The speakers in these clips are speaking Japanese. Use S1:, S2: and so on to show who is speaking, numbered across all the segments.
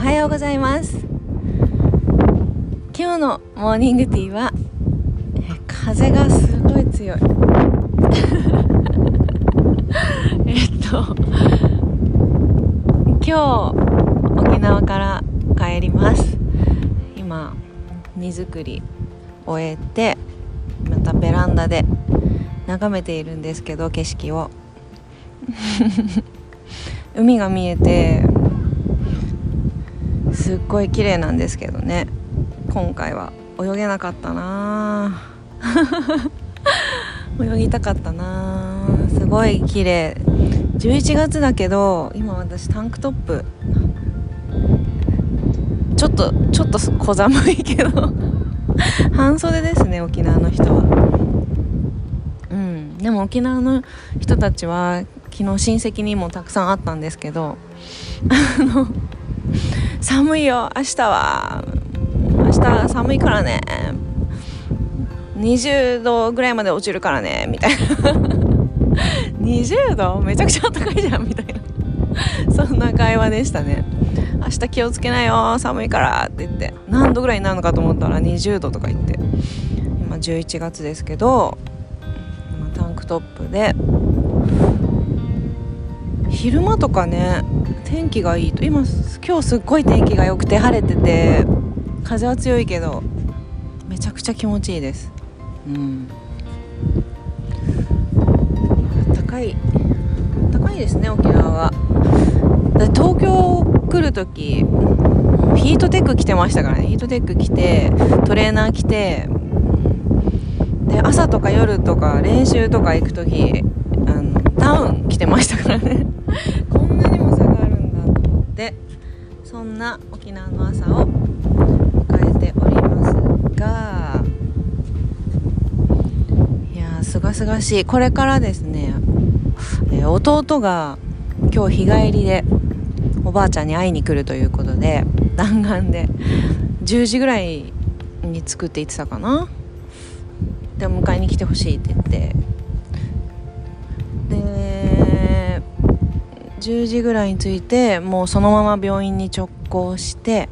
S1: おはようございます。今日のモーニングティーは風がすごい強い。えっと今日沖縄から帰ります。今荷造り終えてまたベランダで眺めているんですけど景色を。海が見えてすっごい綺麗なんですけどね。今回は。泳げなかったな。泳ぎたかったな。すごい綺麗。11月だけど今私タンクトップ。ちょっとちょっと小寒いけど。半袖ですね沖縄の人は。うん。でも沖縄の人たちは昨日親戚にもたくさんあったんですけど。あの寒いよ明日は。明日寒いからね。20度ぐらいまで落ちるからねみたいな。20度？めちゃくちゃ暖かいじゃんみたいな。そんな会話でしたね。明日気をつけなよ寒いからって言って。何度ぐらいになるのかと思ったら20度とか言って。今11月ですけど今タンクトップで。昼間とかね天気がいいと今今日すっごい天気が良くて晴れてて風は強いけどめちゃくちゃ気持ちいいです。うん。高い高いですね沖縄は。東京来る時ヒートテック着てましたからね。ヒートテック着てトレーナー着てで朝とか夜とか練習とか行く時あのダウン着てましたからね。こんなだと思ってそんな沖縄の朝を迎えておりますがいやすがすがしい。これからですね、えー、弟が今日日帰りでおばあちゃんに会いに来るということで弾丸で10時ぐらいに着くって言ってたかな？で迎えに来てほしいって言って10時ぐらいに着いてもうそのまま病院に直行して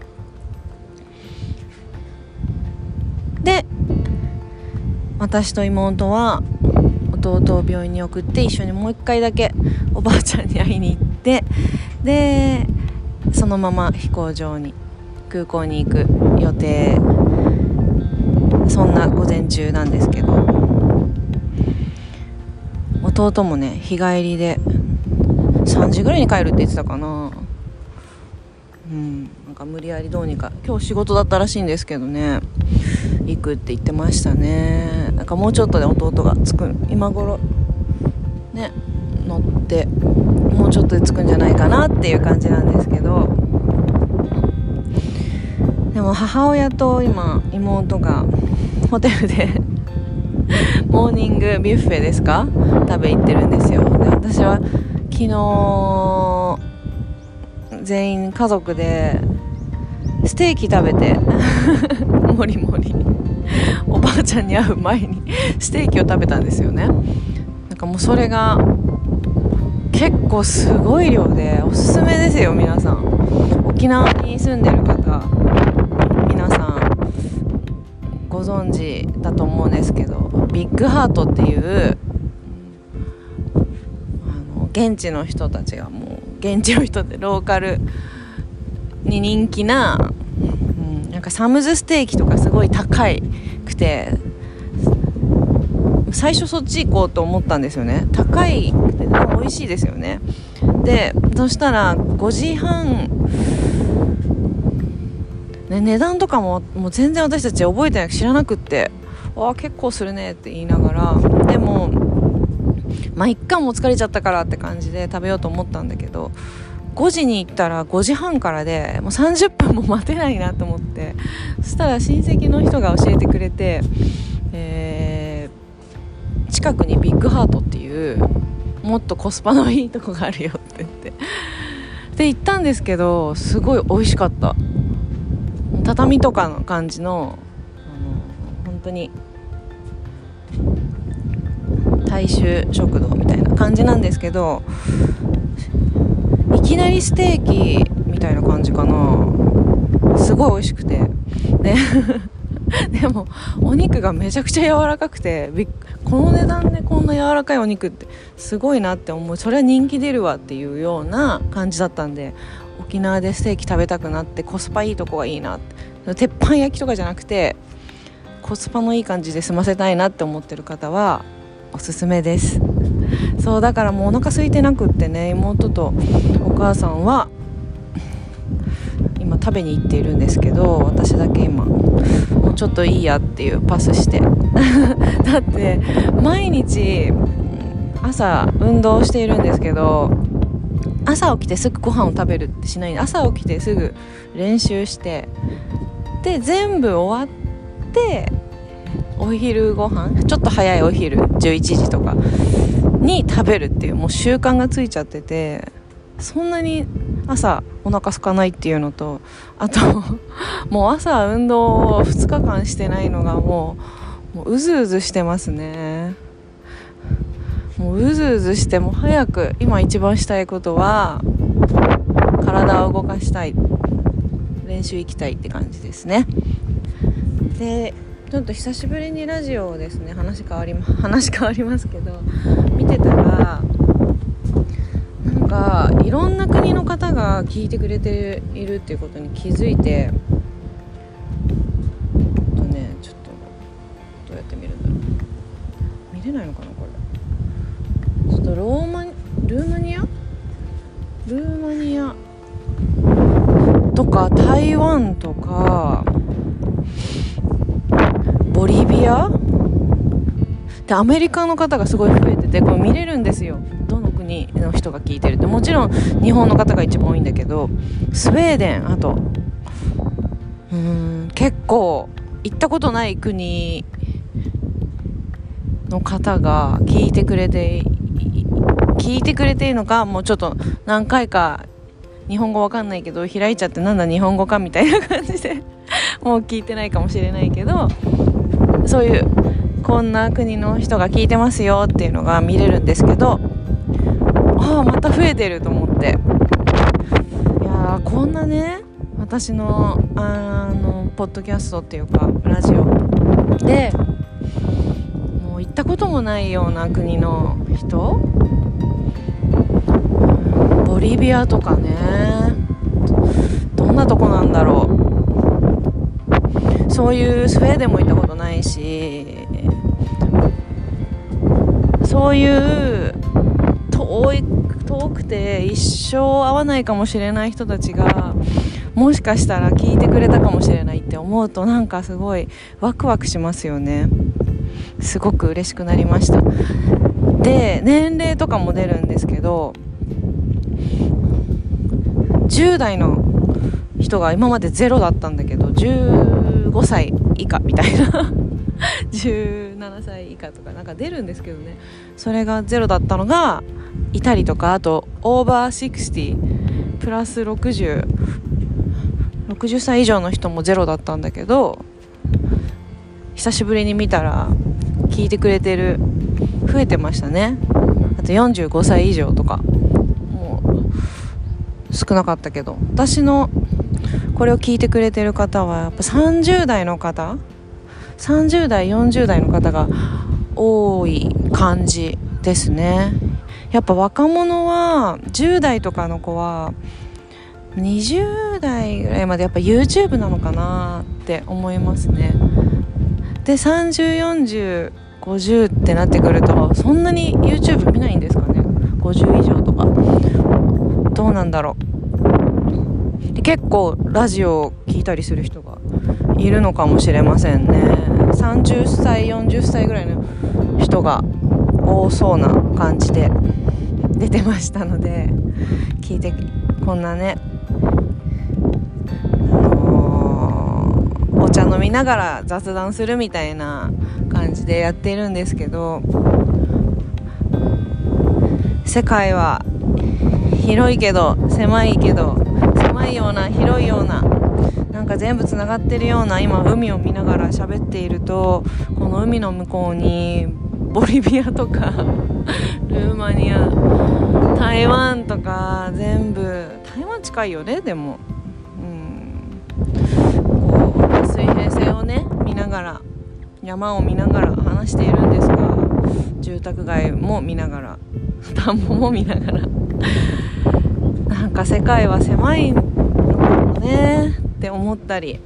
S1: で私と妹は弟を病院に送って一緒にもう一回だけおばあちゃんに会いに行ってでそのまま飛行場に空港に行く予定。そんな午前中なんですけど。弟もね日帰りで3時ぐらいに帰るって言ってたかな。うん。なんか無理やりどうにか。今日仕事だったらしいんですけどね。行くって言ってましたね。なんかもうちょっとで弟が着く今頃ね乗ってもうちょっとで着くんじゃないかなっていう感じなんですけど。でも母親と今妹がホテルで モーニングビュッフェですか？食べ行ってるんですよ。で私は昨日全員家族でステーキ食べて もりもりおばあちゃんに会う前にステーキを食べたんですよね。なんかもうそれが結構すごい量でおすすめですよ皆さん。沖縄に住んでる方皆さんご存知だと思うんですけどビッグハートっていう現地の人たちがもう現地の人ってローカルに人気な、うん、なんかサムズステーキとかすごい高いくて最初そっち行こうと思ったんですよね。高いくてでも美味しいですよね。でそしたら5時半ね、値段とかももう全然私たち覚えてない知らなくってわあ結構するねって言いながらでもまあ一貫も疲れちゃったからって感じで食べようと思ったんだけど5時に行ったら5時半からでもう30分も待てないなと思ってそしたら親戚の人が教えてくれて、えー、近くにビッグハートっていうもっとコスパのいいとこがあるよって言って。で行ったんですけどすごい美味しかった。畳とかの感じのあの本当に大衆食堂みたいな感じなんですけどいきなりステーキみたいな感じかな。すごい美味しくて。ね でもお肉がめちゃくちゃ柔らかくてこの値段でこんな柔らかいお肉ってすごいなって思う。それは人気出るわっていうような感じだったんで沖縄でステーキ食べたくなってコスパいいとこがいいなって。鉄板焼きとかじゃなくてコスパのいい感じで済ませたいなって思ってる方はおすすめです。そうだからもうお腹空いてなくってね妹とお母さんは今食べに行っているんですけど私だけ今もうちょっといいやっていうパスして。だって毎日朝運動しているんですけど朝起きてすぐご飯を食べるってしない。で朝起きてすぐ練習してで全部終わってお昼ご飯？ちょっと早いお昼。11時とかに食べるっていうもう習慣がついちゃっててそんなに朝お腹空かないっていうのとあと もう朝運動を2日間してないのがもうもううずうずしてますね。もううずうずしても早く今一番したいことは体を動かしたい。練習行きたいって感じですね。でちょっと久しぶりにラジオをですね話変わり 話変わりますけど見てたらなんかいろんな国の方が聞いてくれているっていうことに気づいてでアメリカの方がすごい増えててこれ見れるんですよ。どの国の人が聞いてるってもちろん日本の方が一番多いんだけどスウェーデンあとうん結構行ったことない国の方が聞いてくれて聞いてくれているのかもうちょっと何回か日本語わかんないけど開いちゃってなんだ日本語かみたいな感じでもう聞いてないかもしれないけどそういうこんな国の人が聞いてますよっていうのが見れるんですけどああまた増えてると思って。いやこんなね私のあのポッドキャストっていうかラジオ。でもう行ったこともないような国の人。ボリビアとかね。どんなとこなんだろう。そういうスウェーデンも行ったことないし。そういう遠い遠くて一生会わないかもしれない人たちがもしかしたら聞いてくれたかもしれないって思うとなんかすごいワクワクしますよね。すごく嬉しくなりました。で年齢とかも出るんですけど10代の人が今までゼロだったんだけど15歳以下みたいな。17歳以下とかなんか出るんですけどね。それがゼロだったのがいたりとかあとオーバー60プラス6060歳以上の人もゼロだったんだけど久しぶりに見たら聞いてくれてる増えてましたね。あと45歳以上とかもう少なかったけど。私のこれを聞いてくれてる方はやっぱ30代の方30代40代の方が多い感じですね。やっぱ若者は10代とかの子は20代ぐらいまでやっぱ YouTube なのかなって思いますね。で304050ってなってくるとそんなに YouTube 見ないんですかね。50以上とか。どうなんだろう。結構ラジオを聴いたりする人がいるのかもしれませんね。30歳40歳ぐらいの人が多そうな感じで出てましたので聞いてこんなねあのー、お茶飲みながら雑談するみたいな感じでやってるんですけど世界は広いけど狭いけど狭いような広いようななんか全部つながってるような今海を見ながら喋っているとこの海の向こうにボリビアとか ルーマニア台湾とか全部台湾近いよねでも。うん。こう水平線をね見ながら山を見ながら話しているんですが住宅街も見ながら田んぼも見ながら。なんか世界は狭いのかもね。って思ったり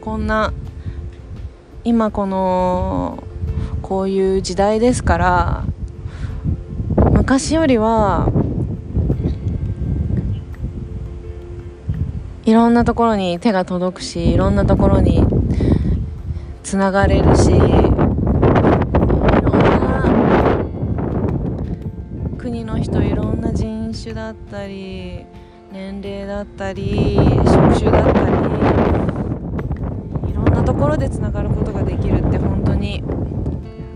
S1: こんな今このこういう時代ですから昔よりはいろんなところに手が届くしいろんなところにつながれるしいろんな国の人いろんな人種だったり年齢だったり職種だったりいろんなところでつながることができるって本当に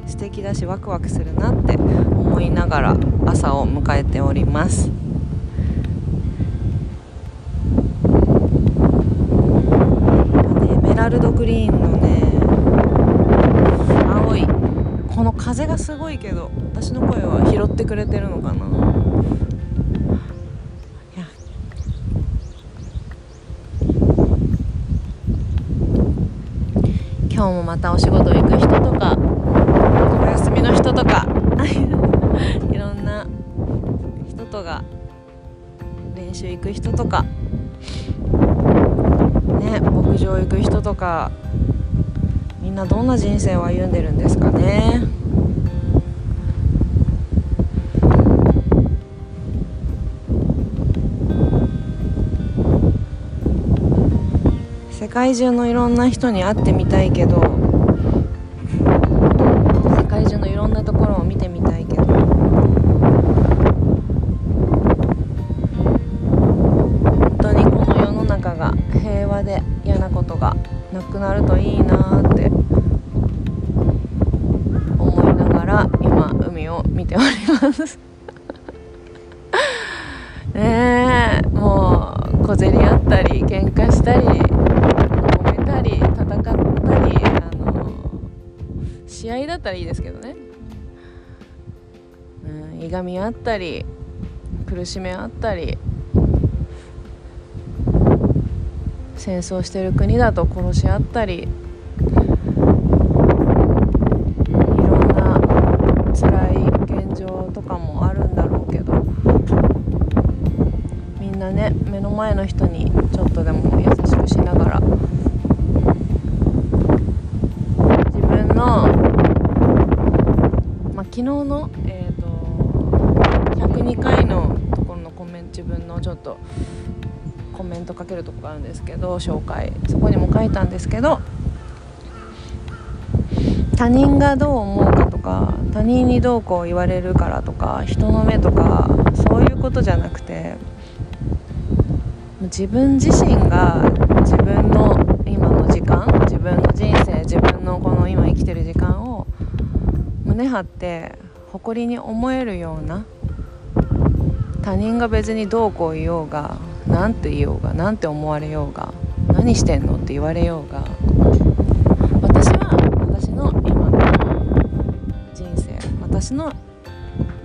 S1: 素敵だしワクワクするなって思いながら朝を迎えております。エメラルドグリーンのね青いこの風がすごいけど私の声は拾ってくれてるのかな？今日もまたお仕事行く人とかお休みの人とか いろんな人とか練習行く人とかね牧場行く人とかみんなどんな人生を歩んでるんですかね。界中のいろんな人に会ってみたいけど世界中のいろんなところを見てみたいけど。本当にこの世の中が平和で嫌なことがなくなるといいなって思いながら今海を見ております。らいいですけどね、うん、いがみ合ったり苦しめあったり戦争してる国だと殺し合ったりいろんな辛い現状とかもあるんだろうけどみんなね目の前の人にちょっとでも優しくしながら自分の、まあ、昨日の、えーと、102回のところのコメント自分のちょっとコメントかけるとこがあるんですけど紹介そこにも書いたんですけど他人がどう思うかとか他人にどうこう言われるからとか人の目とかそういうことじゃなくて自分自身が自分の今の時間自分の人生自分のこの今生きてる時間胸張って誇りに思えるような他人が別にどうこう言おうが何て言おうが何て思われようが何してんのって言われようが私は私の今の人生私の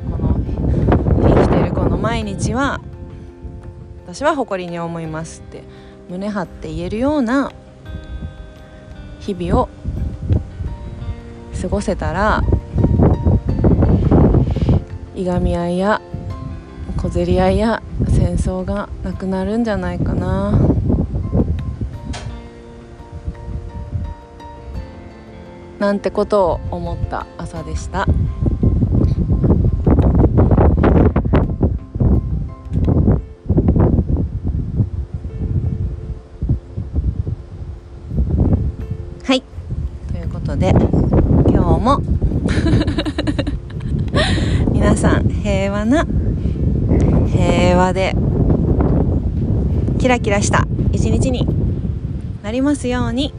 S1: この生きてるこの毎日は私は誇りに思いますって胸張って言えるような日々を過ごせたらいがみ合いや小競り合いや戦争がなくなるんじゃないかな。なんてことを思った朝でした。はい。ということで今日も 皆さん平和な平和でキラキラした一日になりますように。